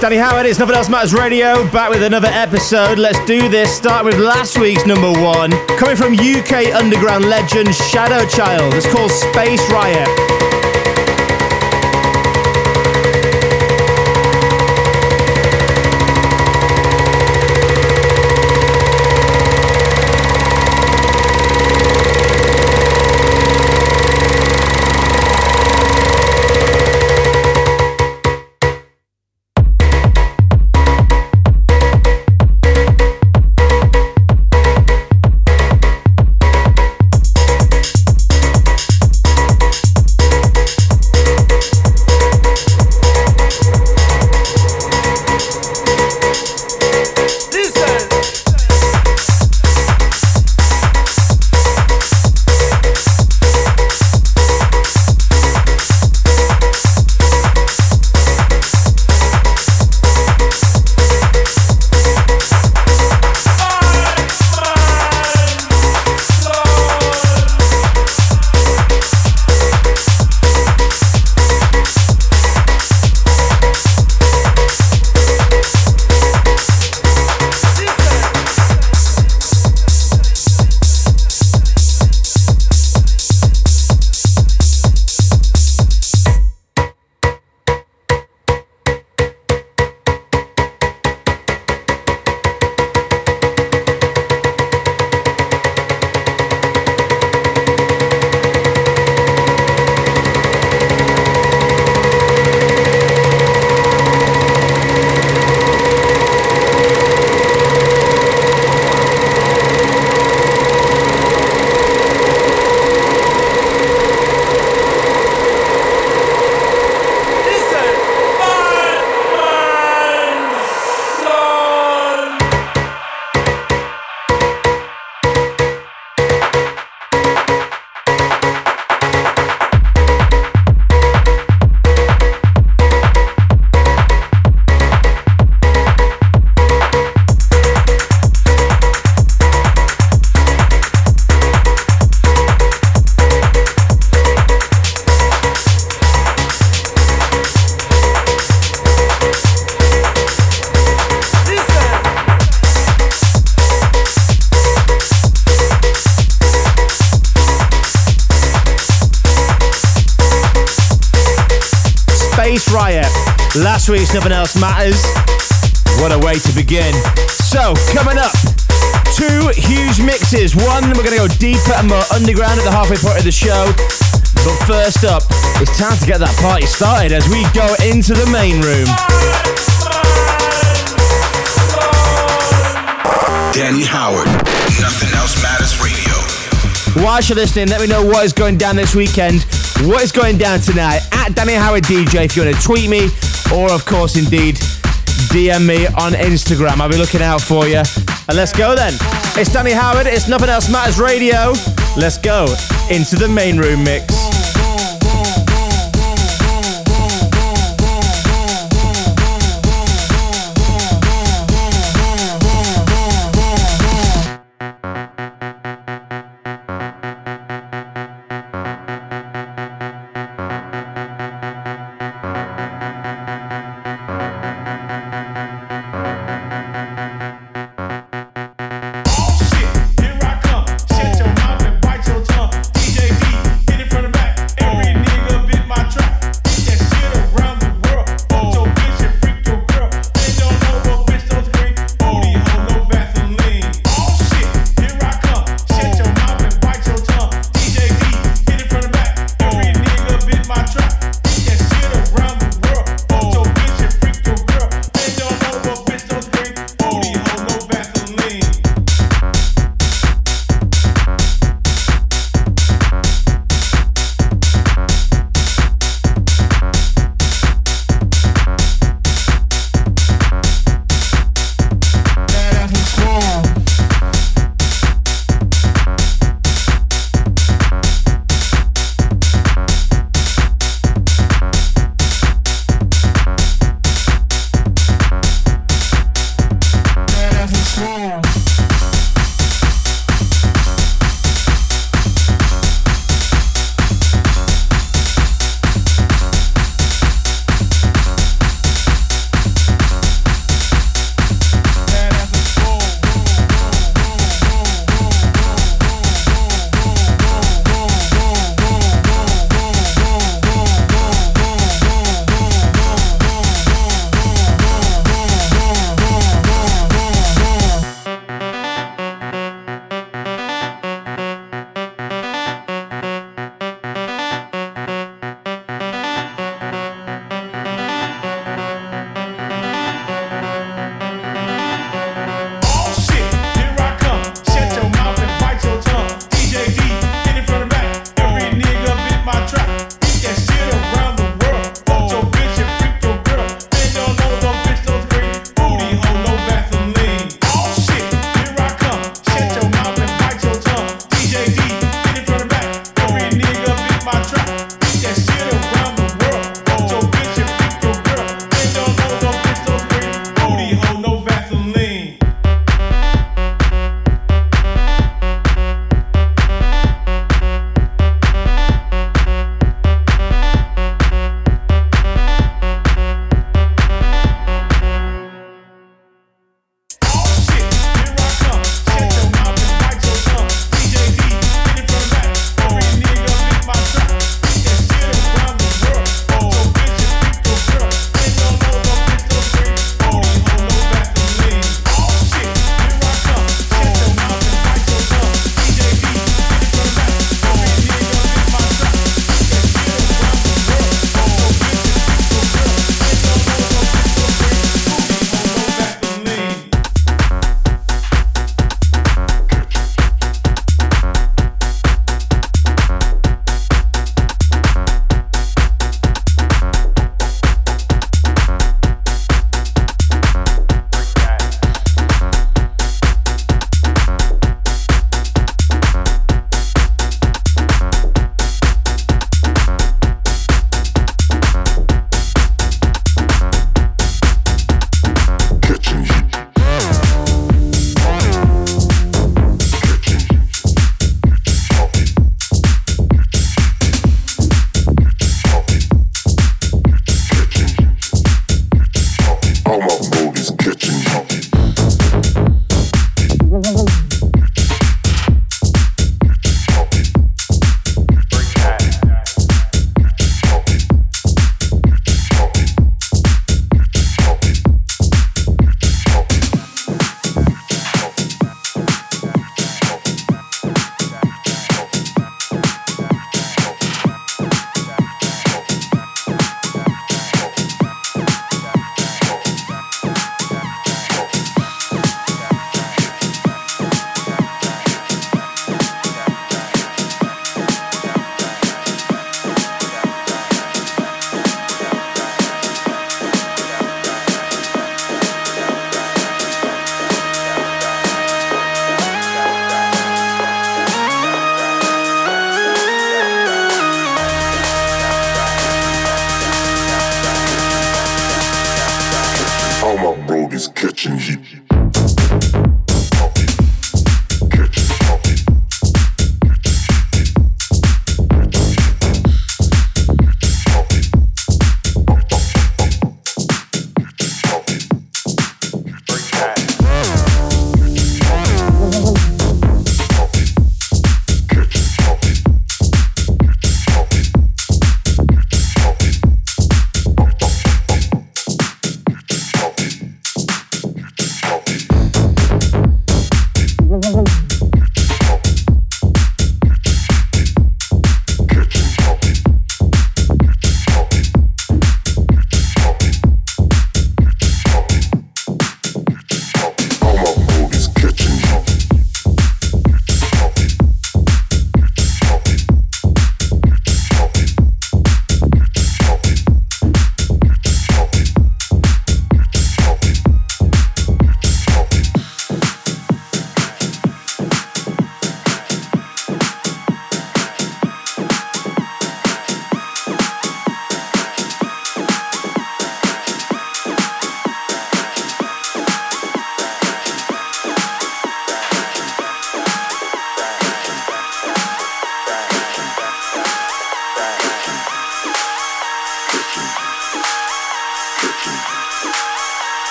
Danny Howard, it's Nothing Else Matters Radio, back with another episode. Let's do this. Start with last week's number one. Coming from UK underground legend Shadow Child. It's called Space Riot. Last week's Nothing Else Matters. What a way to begin. So, coming up, two huge mixes. One, we're going to go deeper and more underground at the halfway point of the show. But first up, it's time to get that party started as we go into the main room. Danny Howard, Nothing Else Matters Radio. Whilst you're listening, let me know what is going down this weekend, what is going down tonight at Danny Howard DJ if you want to tweet me or, of course, indeed, DM me on Instagram. I'll be looking out for you. And let's go then. It's Danny Howard. It's Nothing Else Matters Radio. Let's go into the main room mix.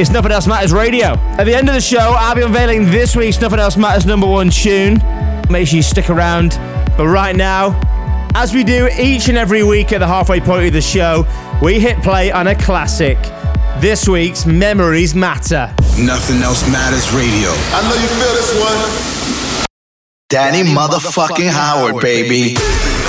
It's Nothing Else Matters Radio. At the end of the show, I'll be unveiling this week's Nothing Else Matters number one tune. Make sure you stick around. But right now, as we do each and every week at the halfway point of the show, we hit play on a classic. This week's Memories Matter. Nothing else matters radio. I know you feel this one. Danny motherfucking Howard, baby. this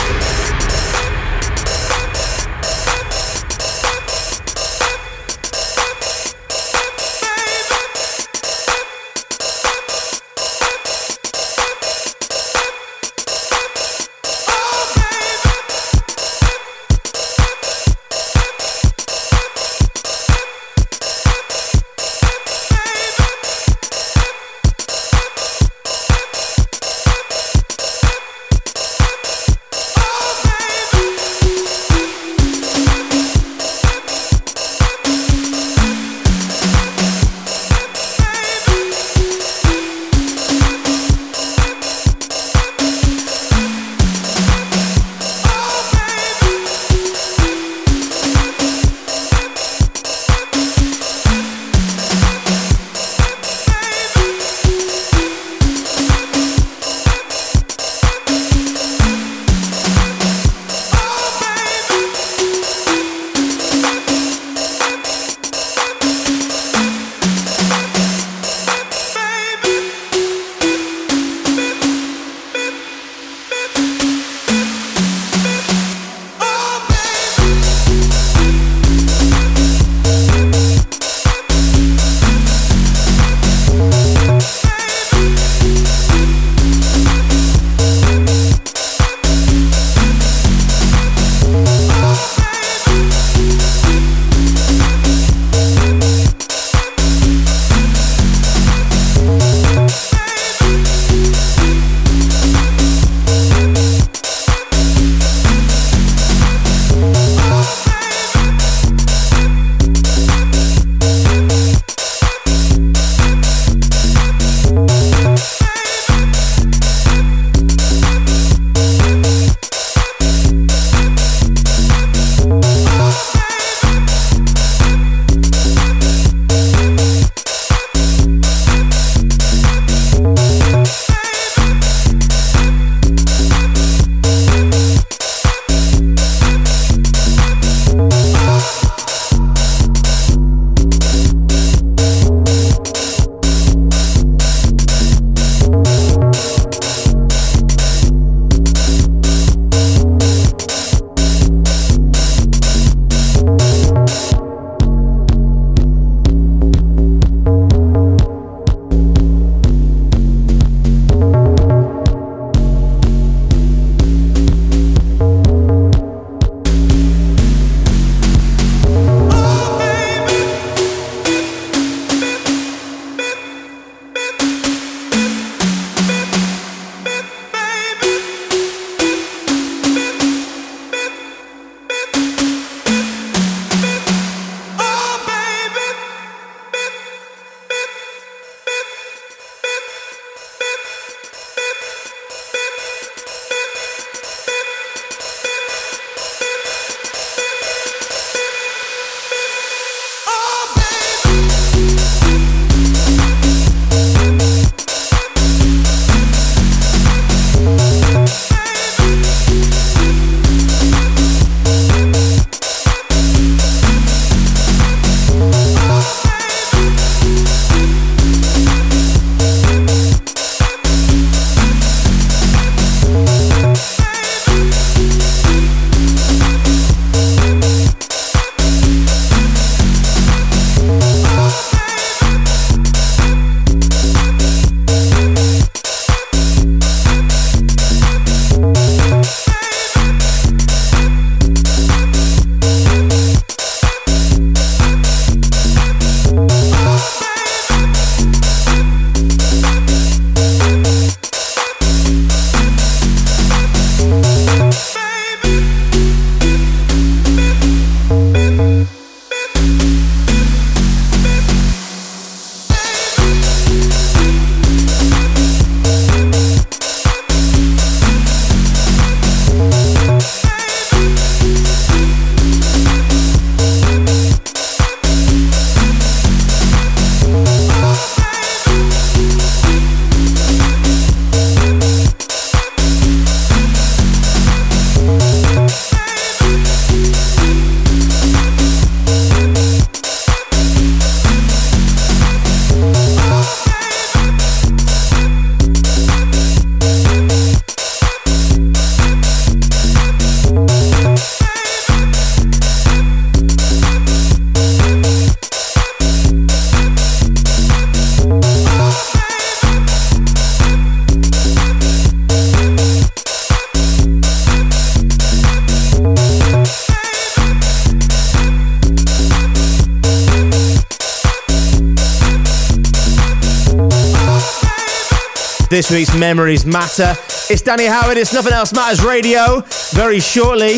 Memories Matter. It's Danny Howard, it's Nothing Else Matters Radio. Very shortly,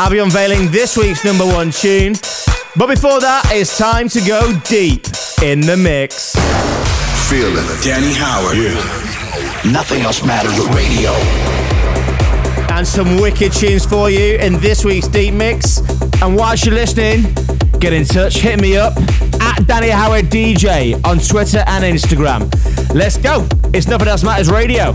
I'll be unveiling this week's number one tune. But before that, it's time to go deep in the mix. Feel it. Danny Howard. Yeah. Nothing else matters with radio. And some wicked tunes for you in this week's Deep Mix. And whilst you're listening, get in touch, hit me up at Danny Howard DJ on Twitter and Instagram. Let's go. It's Nothing Else Matters Radio.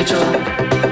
individual.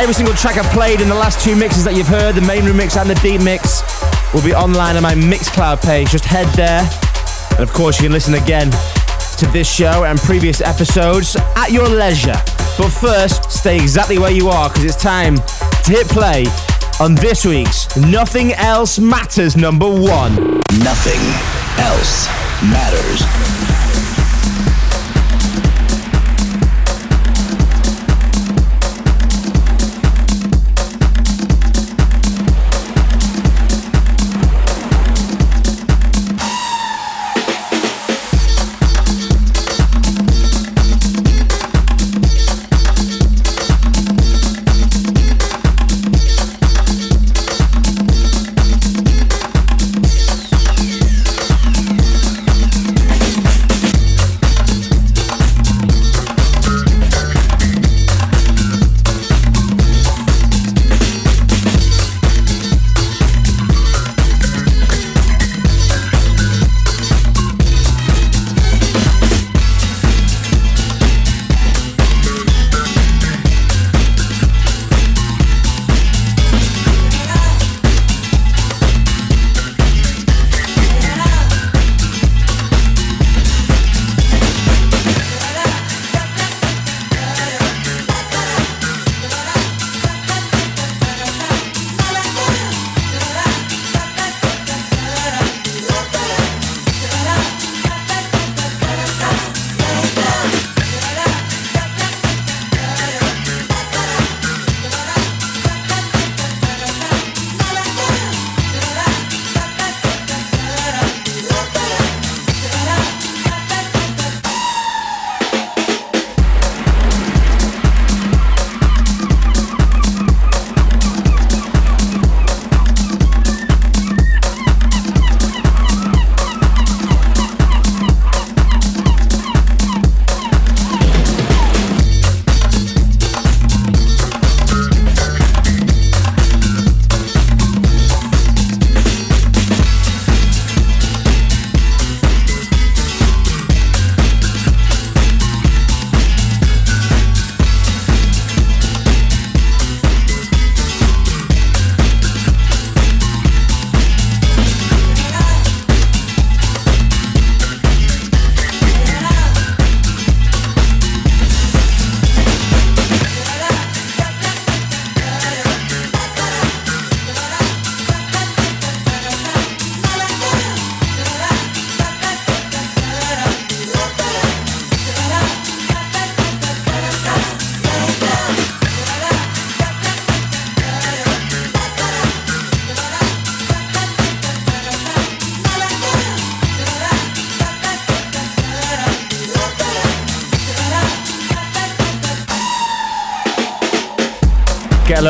Every single track I've played in the last two mixes that you've heard, the main remix and the deep mix, will be online on my Mixcloud page. Just head there. And of course, you can listen again to this show and previous episodes at your leisure. But first, stay exactly where you are because it's time to hit play on this week's Nothing Else Matters number one. Nothing else matters.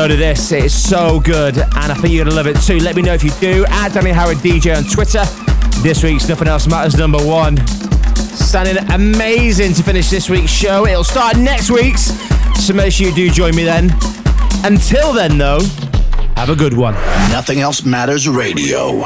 Load of this. It's so good, and I think you're gonna love it too. Let me know if you do. At Danny Howard DJ on Twitter. This week's Nothing Else Matters number one. Sounding amazing to finish this week's show. It'll start next week's, so make sure you do join me then. Until then, though, have a good one. Nothing else matters radio.